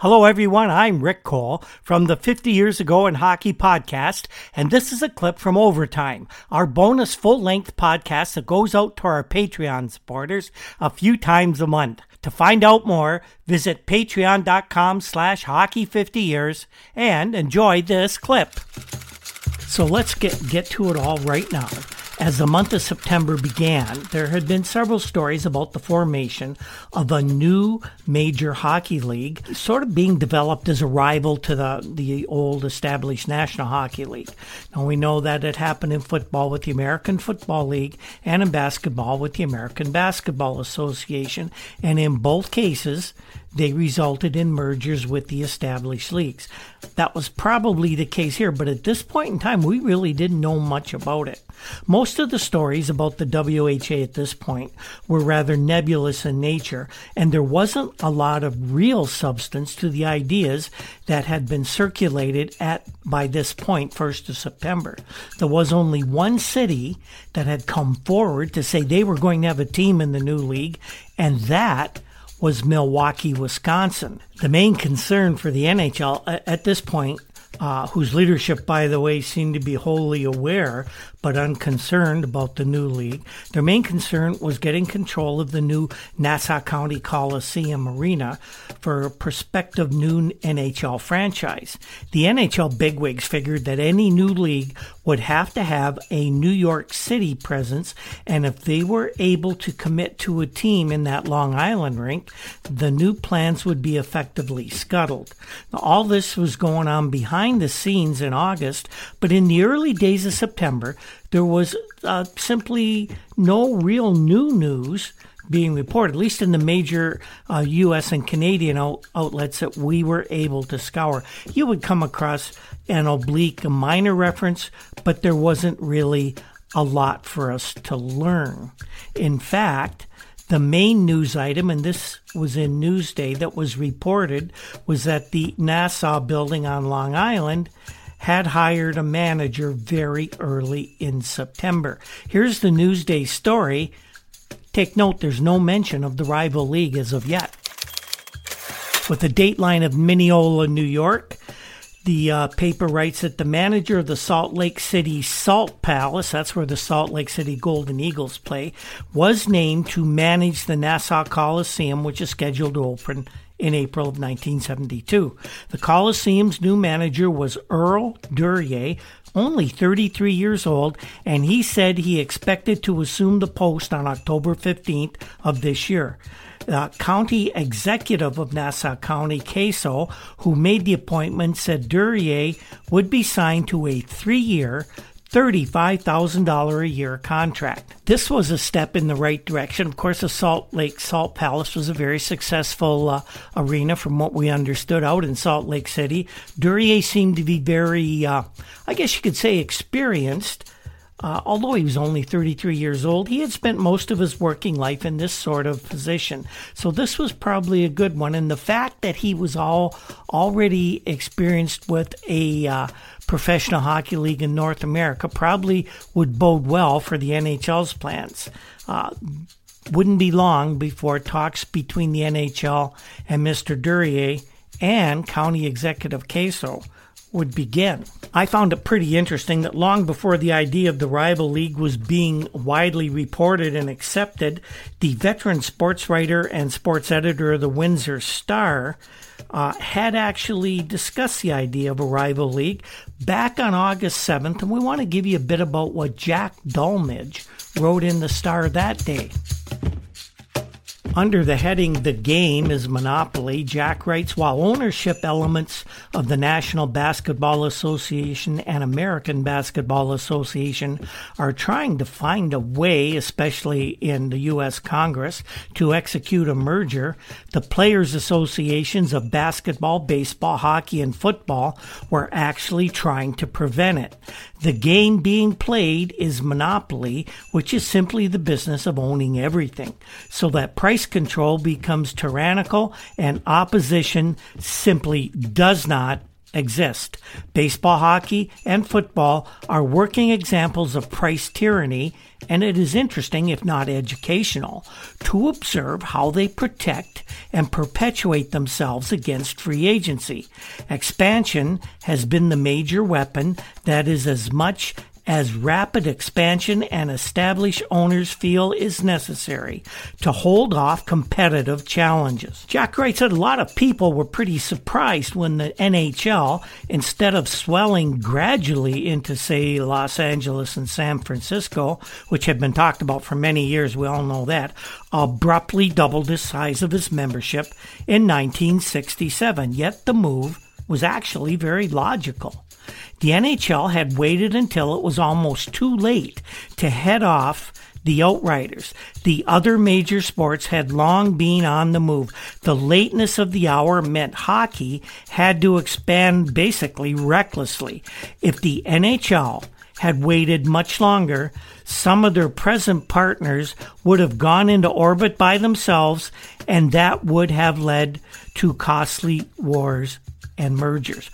Hello, everyone. I'm Rick Cole from the 50 Years Ago in Hockey podcast, and this is a clip from Overtime, our bonus full length podcast that goes out to our Patreon supporters a few times a month. To find out more, visit patreon.com slash hockey 50 years and enjoy this clip. So let's get, get to it all right now. As the month of September began, there had been several stories about the formation of a new major hockey league, sort of being developed as a rival to the, the old established National Hockey League. Now, we know that it happened in football with the American Football League and in basketball with the American Basketball Association, and in both cases, they resulted in mergers with the established leagues. That was probably the case here, but at this point in time, we really didn't know much about it. Most of the stories about the WHA at this point were rather nebulous in nature, and there wasn't a lot of real substance to the ideas that had been circulated at by this point, 1st of September. There was only one city that had come forward to say they were going to have a team in the new league, and that was Milwaukee, Wisconsin. The main concern for the NHL at this point uh, whose leadership, by the way, seemed to be wholly aware but unconcerned about the new league. Their main concern was getting control of the new Nassau County Coliseum Arena for a prospective new NHL franchise. The NHL bigwigs figured that any new league would have to have a New York City presence, and if they were able to commit to a team in that Long Island rink, the new plans would be effectively scuttled. Now, all this was going on behind the scenes in August, but in the early days of September, there was uh, simply no real new news being reported, at least in the major uh, U.S. and Canadian out- outlets that we were able to scour. You would come across an oblique minor reference, but there wasn't really a lot for us to learn. In fact, the main news item, and this was in Newsday that was reported, was that the Nassau building on Long Island had hired a manager very early in September. Here's the Newsday story. Take note, there's no mention of the rival league as of yet. With the dateline of Mineola, New York, the uh, paper writes that the manager of the Salt Lake City Salt Palace, that's where the Salt Lake City Golden Eagles play, was named to manage the Nassau Coliseum, which is scheduled to open in April of 1972. The Coliseum's new manager was Earl Duryea, only 33 years old, and he said he expected to assume the post on October 15th of this year. The county executive of Nassau County, Caso, who made the appointment, said Duryea would be signed to a three year, $35,000 a year contract. This was a step in the right direction. Of course, the Salt Lake Salt Palace was a very successful uh, arena from what we understood out in Salt Lake City. Duryea seemed to be very, uh, I guess you could say, experienced. Uh, although he was only 33 years old, he had spent most of his working life in this sort of position. So this was probably a good one. And the fact that he was all already experienced with a uh, professional hockey league in North America probably would bode well for the NHL's plans. Uh, wouldn't be long before talks between the NHL and Mr. Duryea and County Executive Caso would begin. I found it pretty interesting that long before the idea of the rival league was being widely reported and accepted, the veteran sports writer and sports editor of the Windsor Star uh, had actually discussed the idea of a rival league back on August 7th, and we want to give you a bit about what Jack Dulmage wrote in the Star that day. Under the heading The Game is Monopoly, Jack writes While ownership elements of the National Basketball Association and American Basketball Association are trying to find a way, especially in the U.S. Congress, to execute a merger, the Players Associations of basketball, baseball, hockey, and football were actually trying to prevent it. The game being played is monopoly, which is simply the business of owning everything, so that price control becomes tyrannical and opposition simply does not exist. Baseball, hockey, and football are working examples of price tyranny, and it is interesting, if not educational, to observe how they protect and perpetuate themselves against free agency. Expansion has been the major weapon that is as much as rapid expansion and established owners feel is necessary to hold off competitive challenges. Jack Wright said a lot of people were pretty surprised when the NHL, instead of swelling gradually into, say, Los Angeles and San Francisco, which had been talked about for many years, we all know that, abruptly doubled the size of its membership in 1967. Yet the move was actually very logical. The NHL had waited until it was almost too late to head off the Outriders. The other major sports had long been on the move. The lateness of the hour meant hockey had to expand basically recklessly. If the NHL had waited much longer, some of their present partners would have gone into orbit by themselves, and that would have led to costly wars and mergers.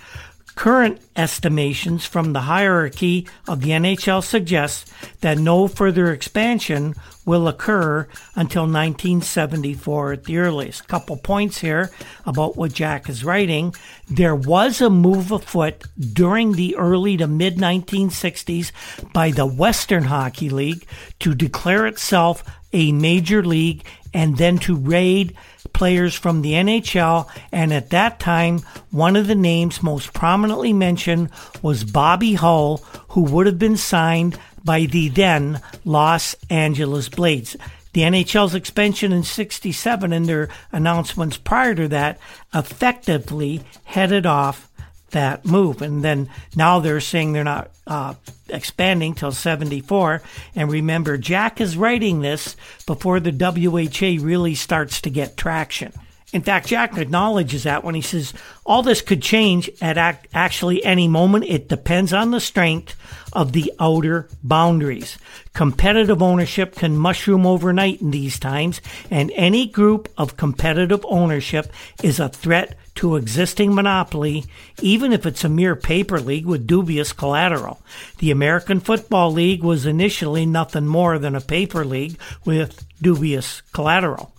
Current estimations from the hierarchy of the NHL suggest that no further expansion will occur until 1974 at the earliest. Couple points here about what Jack is writing. There was a move afoot during the early to mid 1960s by the Western Hockey League to declare itself a major league and then to raid players from the NHL, and at that time, one of the names most prominently mentioned was Bobby Hull, who would have been signed by the then Los Angeles Blades. The NHL's expansion in 67 and their announcements prior to that effectively headed off that move. And then now they're saying they're not uh, expanding till 74. And remember, Jack is writing this before the WHA really starts to get traction. In fact, Jack acknowledges that when he says all this could change at ac- actually any moment. It depends on the strength of the outer boundaries. Competitive ownership can mushroom overnight in these times, and any group of competitive ownership is a threat to existing monopoly, even if it's a mere paper league with dubious collateral. The American Football League was initially nothing more than a paper league with dubious collateral.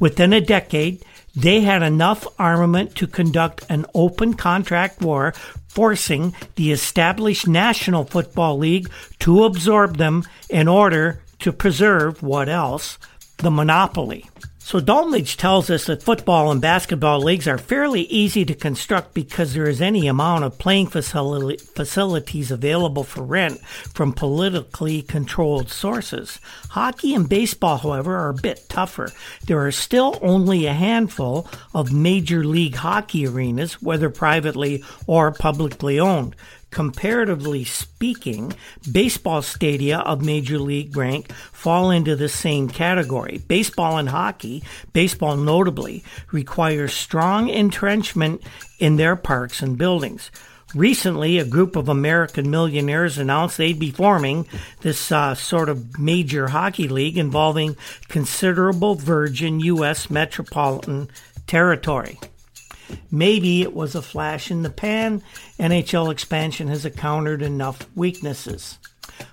Within a decade, they had enough armament to conduct an open contract war, forcing the established National Football League to absorb them in order to preserve what else? The monopoly. So Dulmage tells us that football and basketball leagues are fairly easy to construct because there is any amount of playing facilities available for rent from politically controlled sources. Hockey and baseball, however, are a bit tougher. There are still only a handful of major league hockey arenas, whether privately or publicly owned. Comparatively speaking, baseball stadia of major league rank fall into the same category. Baseball and hockey, baseball notably, require strong entrenchment in their parks and buildings. Recently, a group of American millionaires announced they'd be forming this uh, sort of major hockey league involving considerable virgin U.S. metropolitan territory. Maybe it was a flash in the pan. NHL expansion has encountered enough weaknesses.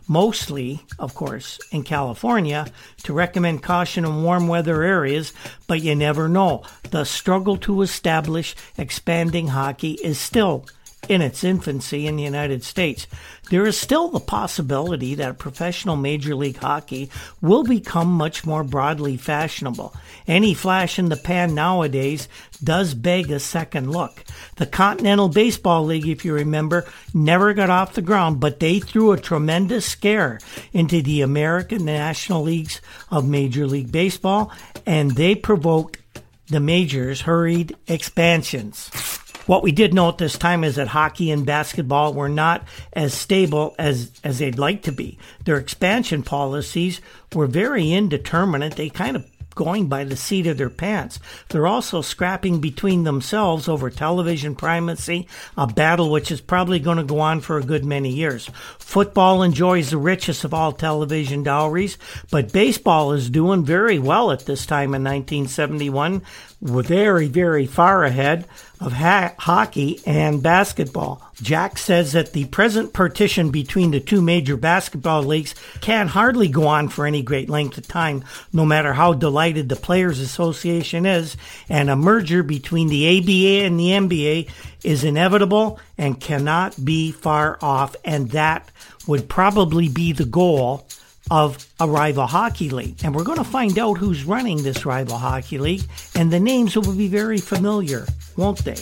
Mostly, of course, in California, to recommend caution in warm weather areas, but you never know. The struggle to establish expanding hockey is still in its infancy in the United States, there is still the possibility that professional Major League Hockey will become much more broadly fashionable. Any flash in the pan nowadays does beg a second look. The Continental Baseball League, if you remember, never got off the ground, but they threw a tremendous scare into the American National Leagues of Major League Baseball, and they provoked the majors' hurried expansions. What we did know at this time is that hockey and basketball were not as stable as, as they'd like to be. Their expansion policies were very indeterminate. They kind of going by the seat of their pants. They're also scrapping between themselves over television primacy, a battle which is probably going to go on for a good many years. Football enjoys the richest of all television dowries, but baseball is doing very well at this time in 1971, very, very far ahead of ha- hockey and basketball. Jack says that the present partition between the two major basketball leagues can hardly go on for any great length of time, no matter how delighted the Players Association is, and a merger between the ABA and the NBA is inevitable and cannot be far off, and that would probably be the goal of a rival hockey league. And we're going to find out who's running this rival hockey league, and the names will be very familiar, won't they?